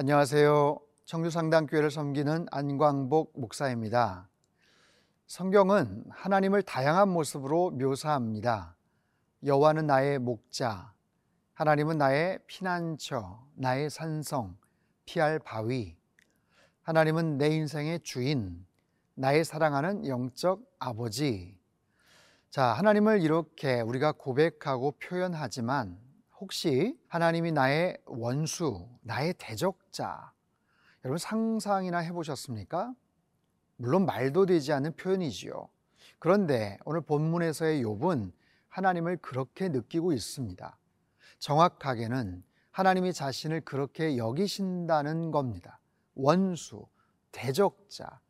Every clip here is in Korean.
안녕하세요. 청주상당교회를 섬기는 안광복 목사입니다. 성경은 하나님을 다양한 모습으로 묘사합니다. 여호와는 나의 목자, 하나님은 나의 피난처, 나의 산성, 피할 바위. 하나님은 내 인생의 주인, 나의 사랑하는 영적 아버지. 자, 하나님을 이렇게 우리가 고백하고 표현하지만 혹시 하나님이 나의 원수, 나의 대적자, 여러분 상상이나 해보셨습니까? 물론 말도 되지 않는 표현이지요. 그런데 오늘 본문에서의 욥은 하나님을 그렇게 느끼고 있습니다. 정확하게는 하나님이 자신을 그렇게 여기신다는 겁니다. 원수, 대적자.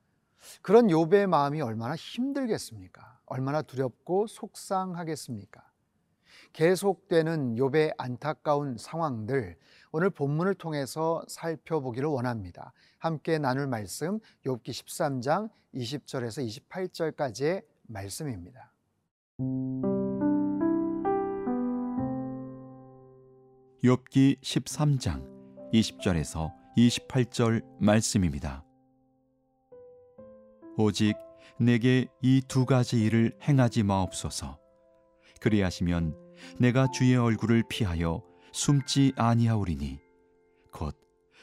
그런 욥의 마음이 얼마나 힘들겠습니까? 얼마나 두렵고 속상하겠습니까? 계속되는 욥의 안타까운 상황들 오늘 본문을 통해서 살펴보기를 원합니다. 함께 나눌 말씀 욥기 13장 20절에서 28절까지의 말씀입니다. 욥기 13장 20절에서 28절 말씀입니다. 오직 내게 이 두 가지 일을 행하지 마옵소서. 그리하시면 내가 주의 얼굴을 피하여 숨지 아니하오리니 곧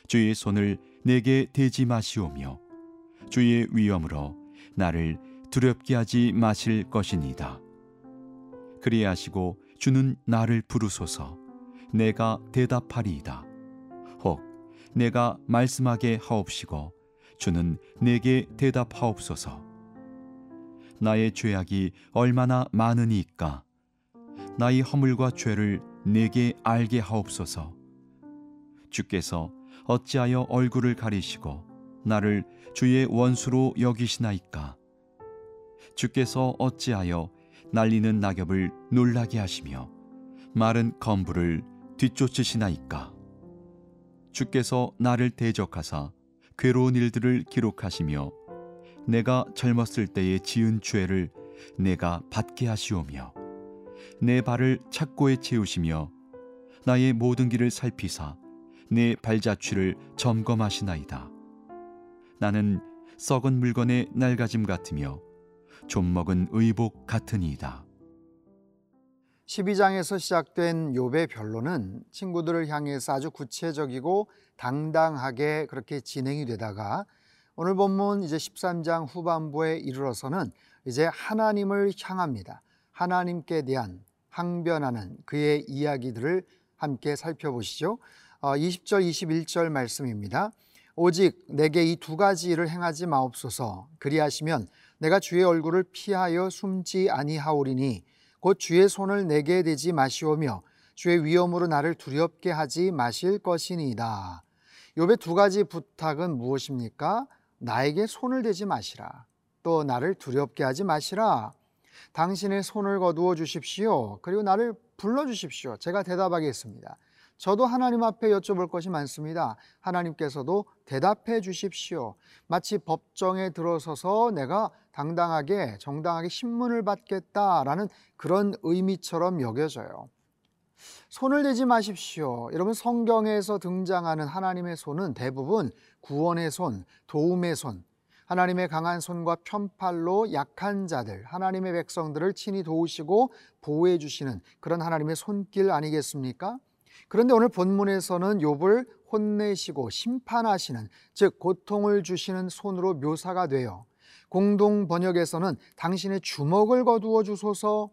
주의 손을 내게 대지 마시오며 주의 위엄으로 나를 두렵게 하지 마실 것이니이다. 그리하시고 주는 나를 부르소서 내가 대답하리이다. 혹 내가 말씀하게 하옵시고 주는 내게 대답하옵소서. 나의 죄악이 얼마나 많으니까 나의 허물과 죄를 내게 알게 하옵소서. 주께서 어찌하여 얼굴을 가리시고 나를 주의 원수로 여기시나이까? 주께서 어찌하여 날리는 낙엽을 놀라게 하시며 마른 건부를 뒤쫓으시나이까? 주께서 나를 대적하사 괴로운 일들을 기록하시며 내가 젊었을 때에 지은 죄를 내가 받게 하시오며 내 발을 착고에 채우시며 나의 모든 길을 살피사 내 발자취를 점검하시나이다. 나는 썩은 물건의 낡아짐 같으며 좀 먹은 의복 같으니이다. 12장에서 시작된 욥의 변론은 친구들을 향해서 아주 구체적이고 당당하게 그렇게 진행이 되다가 오늘 본문 이제 13장 후반부에 이르러서는 이제 하나님을 향합니다. 하나님께 대한 항변하는 그의 이야기들을 함께 살펴보시죠. 20절, 어, 21절 말씀입니다. 오직 내게 이 두 가지 일을 행하지 마옵소서. 그리하시면 내가 주의 얼굴을 피하여 숨지 아니하오리니 곧 주의 손을 내게 대지 마시오며 주의 위엄으로 나를 두렵게 하지 마실 것이니이다. 욥의 두 가지 부탁은 무엇입니까? 나에게 손을 대지 마시라. 또 나를 두렵게 하지 마시라. 당신의 손을 거두어 주십시오. 그리고 나를 불러 주십시오. 제가 대답하겠습니다. 저도 하나님 앞에 여쭤볼 것이 많습니다. 하나님께서도 대답해 주십시오. 마치 법정에 들어서서 내가 당당하게 정당하게 신문을 받겠다라는 그런 의미처럼 여겨져요. 손을 대지 마십시오. 여러분 성경에서 등장하는 하나님의 손은 대부분 구원의 손, 도움의 손, 하나님의 강한 손과 편팔로 약한 자들, 하나님의 백성들을 친히 도우시고 보호해 주시는 그런 하나님의 손길 아니겠습니까? 그런데 오늘 본문에서는 욥을 혼내시고 심판하시는 즉 고통을 주시는 손으로 묘사가 돼요. 공동 번역에서는 당신의 주먹을 거두어 주소서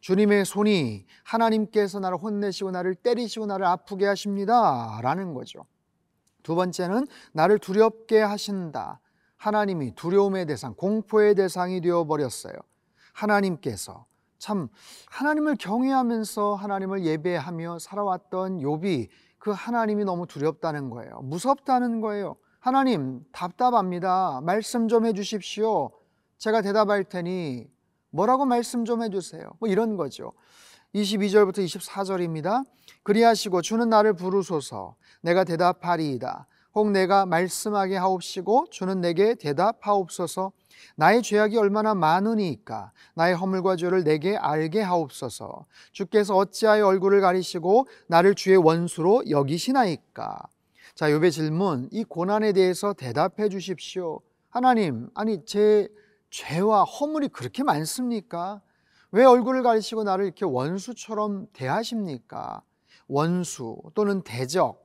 주님의 손이 하나님께서 나를 혼내시고 나를 때리시고 나를 아프게 하십니다. 라는 거죠. 두 번째는 나를 두렵게 하신다. 하나님이 두려움의 대상, 공포의 대상이 되어 버렸어요. 하나님께서 참 하나님을 경외하면서 하나님을 예배하며 살아왔던 욥이 그 하나님이 너무 두렵다는 거예요. 무섭다는 거예요. 하나님 답답합니다. 말씀 좀 해주십시오. 제가 대답할 테니 뭐라고 말씀 좀 해주세요. 뭐 이런 거죠. 22절부터 24절입니다. 그리하시고 주는 나를 부르소서 내가 대답하리이다. 혹 내가 말씀하게 하옵시고 주는 내게 대답하옵소서 나의 죄악이 얼마나 많으니까 나의 허물과 죄를 내게 알게 하옵소서 주께서 어찌하여 얼굴을 가리시고 나를 주의 원수로 여기시나이까 자, 욥의 질문, 이 고난에 대해서 대답해 주십시오. 하나님, 아니 제 죄와 허물이 그렇게 많습니까? 왜 얼굴을 가리시고 나를 이렇게 원수처럼 대하십니까? 원수 또는 대적.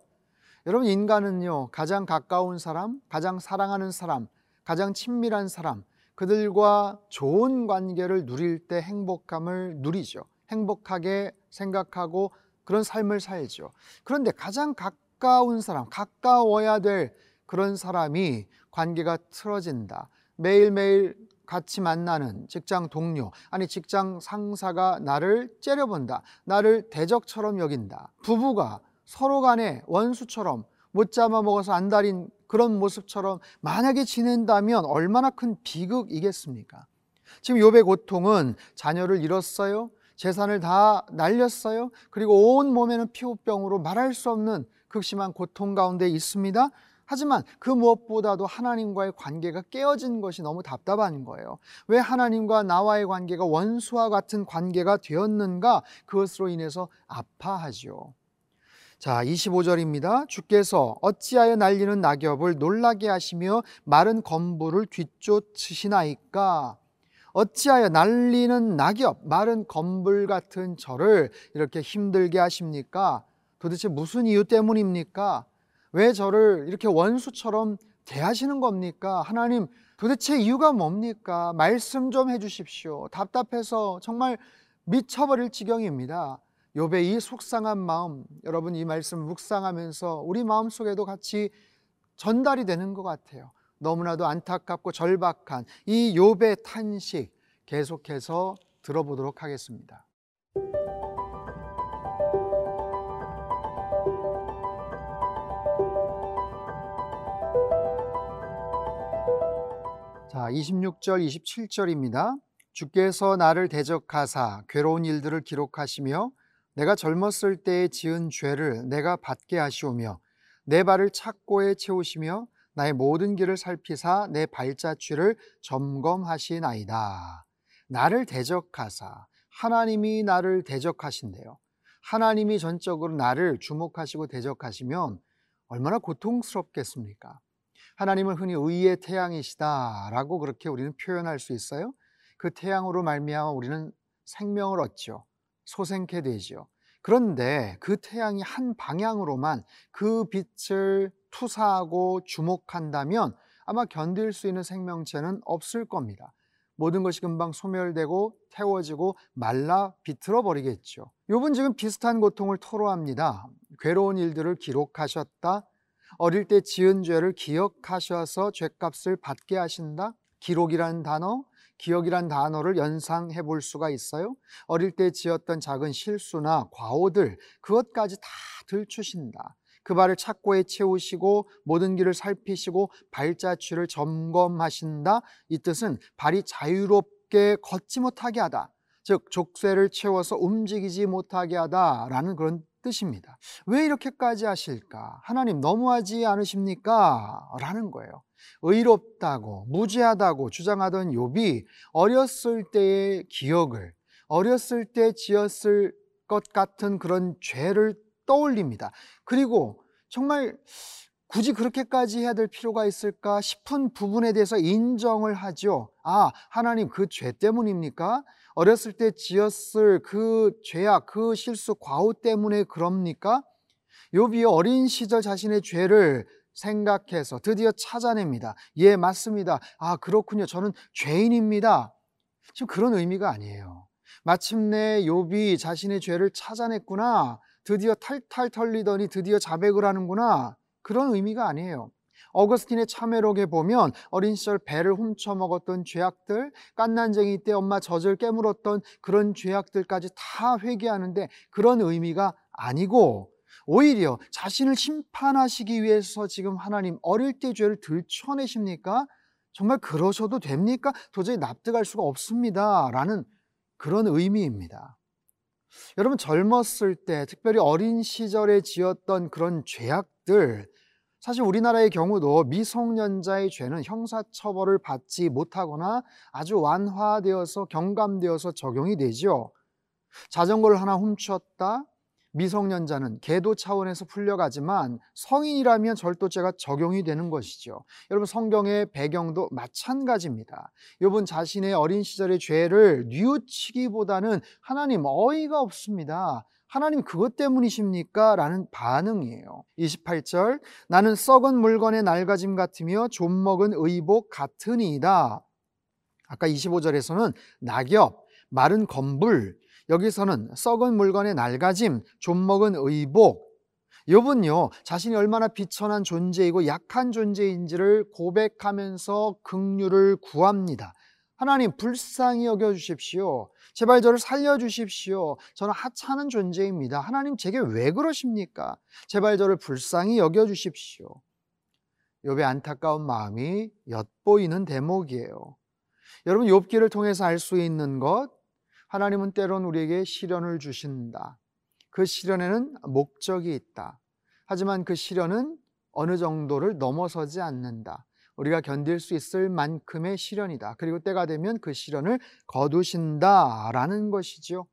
여러분 인간은요. 가장 가까운 사람, 가장 사랑하는 사람, 가장 친밀한 사람, 그들과 좋은 관계를 누릴 때 행복감을 누리죠. 행복하게 생각하고 그런 삶을 살죠. 그런데 가장 가까운 사람, 가까워야 될 그런 사람이 관계가 틀어진다. 매일매일 같이 만나는 직장 동료, 아니 직장 상사가 나를 째려본다. 나를 대적처럼 여긴다. 부부가 서로 간에 원수처럼 못 잡아먹어서 안달인 그런 모습처럼 만약에 지낸다면 얼마나 큰 비극이겠습니까? 지금 욥의 고통은 자녀를 잃었어요. 재산을 다 날렸어요. 그리고 온 몸에는 피부병으로 말할 수 없는 극심한 고통 가운데 있습니다. 하지만 그 무엇보다도 하나님과의 관계가 깨어진 것이 너무 답답한 거예요. 왜 하나님과 나와의 관계가 원수와 같은 관계가 되었는가? 그것으로 인해서 아파하죠. 자, 25절입니다. 주께서 어찌하여 날리는 낙엽을 놀라게 하시며 마른 건부를 뒤쫓으시나이까? 어찌하여 날리는 낙엽, 마른 건불 같은 저를 이렇게 힘들게 하십니까? 도대체 무슨 이유 때문입니까? 왜 저를 이렇게 원수처럼 대하시는 겁니까? 하나님, 도대체 이유가 뭡니까? 말씀 좀 해주십시오. 답답해서 정말 미쳐버릴 지경입니다. 욥의 이 속상한 마음, 여러분 이 말씀 묵상하면서 우리 마음 속에도 같이 전달이 되는 것 같아요. 너무나도 안타깝고 절박한 이 욥의 탄식 계속해서 들어보도록 하겠습니다. 자, 26절, 27절입니다. 주께서 나를 대적하사 괴로운 일들을 기록하시며 내가 젊었을 때에 지은 죄를 내가 받게 하시오며 내 발을 착고에 채우시며 나의 모든 길을 살피사 내 발자취를 점검하시나이다. 나를 대적하사 하나님이 나를 대적하신대요. 하나님이 전적으로 나를 주목하시고 대적하시면 얼마나 고통스럽겠습니까? 하나님은 흔히 의의 태양이시다라고 그렇게 우리는 표현할 수 있어요. 그 태양으로 말미암아 우리는 생명을 얻죠. 소생케 되죠. 그런데 그 태양이 한 방향으로만 그 빛을 투사하고 주목한다면 아마 견딜 수 있는 생명체는 없을 겁니다. 모든 것이 금방 소멸되고 태워지고 말라 비틀어 버리겠죠. 욥은 지금 비슷한 고통을 토로합니다. 괴로운 일들을 기록하셨다. 어릴 때 지은 죄를 기억하셔서 죄값을 받게 하신다. 기록이라는 단어, 기억이란 단어를 연상해 볼 수가 있어요. 어릴 때 지었던 작은 실수나 과오들 그것까지 다 들추신다. 그 발을 착고에 채우시고 모든 길을 살피시고 발자취를 점검하신다. 이 뜻은 발이 자유롭게 걷지 못하게 하다. 즉 족쇄를 채워서 움직이지 못하게 하다라는 그런 뜻입니다. 왜 이렇게까지 하실까? 하나님 너무하지 않으십니까? 라는 거예요. 의롭다고 무죄하다고 주장하던 욥이 어렸을 때의 기억을 어렸을 때 지었을 것 같은 그런 죄를 떠올립니다. 그리고 정말 굳이 그렇게까지 해야 될 필요가 있을까 싶은 부분에 대해서 인정을 하죠. 아, 하나님 그 죄 때문입니까? 어렸을 때 지었을 그 죄악, 그 실수, 과오 때문에 그럽니까? 욥이 어린 시절 자신의 죄를 생각해서 드디어 찾아냅니다. 예, 맞습니다. 아, 그렇군요. 저는 죄인입니다. 지금 그런 의미가 아니에요. 마침내 욥이 자신의 죄를 찾아냈구나. 드디어 탈탈 털리더니 드디어 자백을 하는구나. 그런 의미가 아니에요. 어거스틴의 참회록에 보면 어린 시절 배를 훔쳐 먹었던 죄악들, 깐난쟁이 때 엄마 젖을 깨물었던 그런 죄악들까지 다 회개하는데 그런 의미가 아니고 오히려 자신을 심판하시기 위해서 지금 하나님 어릴 때 죄를 들춰내십니까? 정말 그러셔도 됩니까? 도저히 납득할 수가 없습니다. 라는 그런 의미입니다. 여러분 젊었을 때 특별히 어린 시절에 지었던 그런 죄악들 사실 우리나라의 경우도 미성년자의 죄는 형사처벌을 받지 못하거나 아주 완화되어서 경감되어서 적용이 되죠. 자전거를 하나 훔쳤다. 미성년자는 계도 차원에서 풀려가지만 성인이라면 절도죄가 적용이 되는 것이죠. 여러분 성경의 배경도 마찬가지입니다. 욥은 자신의 어린 시절의 죄를 뉘우치기보다는 하나님 어이가 없습니다. 하나님 그것 때문이십니까? 라는 반응이에요. 28절 나는 썩은 물건의 낡아짐 같으며 좀 먹은 의복 같으니이다. 아까 25절에서는 낙엽, 마른 건불, 여기서는 썩은 물건의 낡아짐, 좀 먹은 의복. 욥은요 자신이 얼마나 비천한 존재이고 약한 존재인지를 고백하면서 긍휼을 구합니다. 하나님 불쌍히 여겨 주십시오. 제발 저를 살려 주십시오. 저는 하찮은 존재입니다. 하나님 제게 왜 그러십니까? 제발 저를 불쌍히 여겨 주십시오. 욥의 안타까운 마음이 엿보이는 대목이에요. 여러분 욥기를 통해서 알 수 있는 것 하나님은 때론 우리에게 시련을 주신다. 그 시련에는 목적이 있다. 하지만 그 시련은 어느 정도를 넘어서지 않는다. 우리가 견딜 수 있을 만큼의 시련이다. 그리고 때가 되면 그 시련을 거두신다라는 것이지요.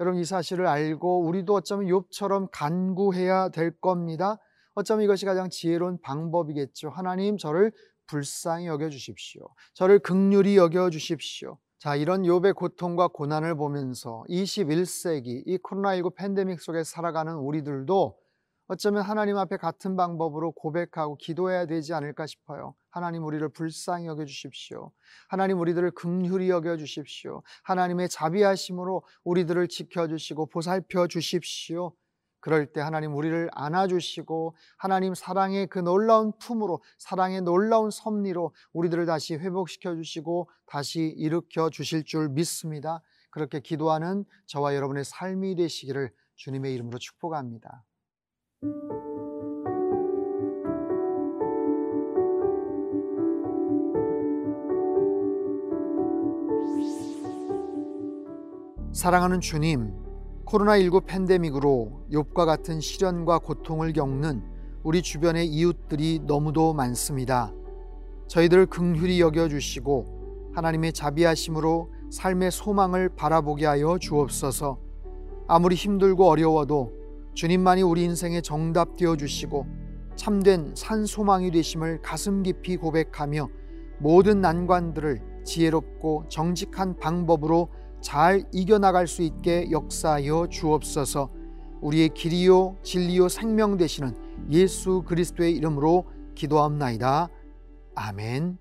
여러분 이 사실을 알고 우리도 어쩌면 욥처럼 간구해야 될 겁니다. 어쩌면 이것이 가장 지혜로운 방법이겠죠. 하나님 저를 불쌍히 여겨 주십시오. 저를 극률히 여겨 주십시오. 자, 이런 욥의 고통과 고난을 보면서 21세기 이 코로나19 팬데믹 속에 살아가는 우리들도 어쩌면 하나님 앞에 같은 방법으로 고백하고 기도해야 되지 않을까 싶어요. 하나님 우리를 불쌍히 여겨 주십시오. 하나님 우리들을 긍휼히 여겨 주십시오. 하나님의 자비하심으로 우리들을 지켜 주시고 보살펴 주십시오. 그럴 때 하나님 우리를 안아주시고 하나님 사랑의 그 놀라운 품으로 사랑의 놀라운 섭리로 우리들을 다시 회복시켜 주시고 다시 일으켜 주실 줄 믿습니다. 그렇게 기도하는 저와 여러분의 삶이 되시기를 주님의 이름으로 축복합니다. 사랑하는 주님, 코로나19 팬데믹으로 욥과 같은 시련과 고통을 겪는 우리 주변의 이웃들이 너무도 많습니다. 저희들을 긍휼히 여겨 주시고 하나님의 자비하심으로 삶의 소망을 바라보게 하여 주옵소서. 아무리 힘들고 어려워도 주님만이 우리 인생의 정답 되어 주시고 참된 산 소망이 되심을 가슴 깊이 고백하며 모든 난관들을 지혜롭고 정직한 방법으로 잘 이겨나갈 수 있게 역사하여 주옵소서 우리의 길이요 진리요 생명 되시는 예수 그리스도의 이름으로 기도합나이다. 아멘.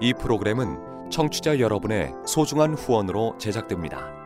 이 프로그램은 청취자 여러분의 소중한 후원으로 제작됩니다.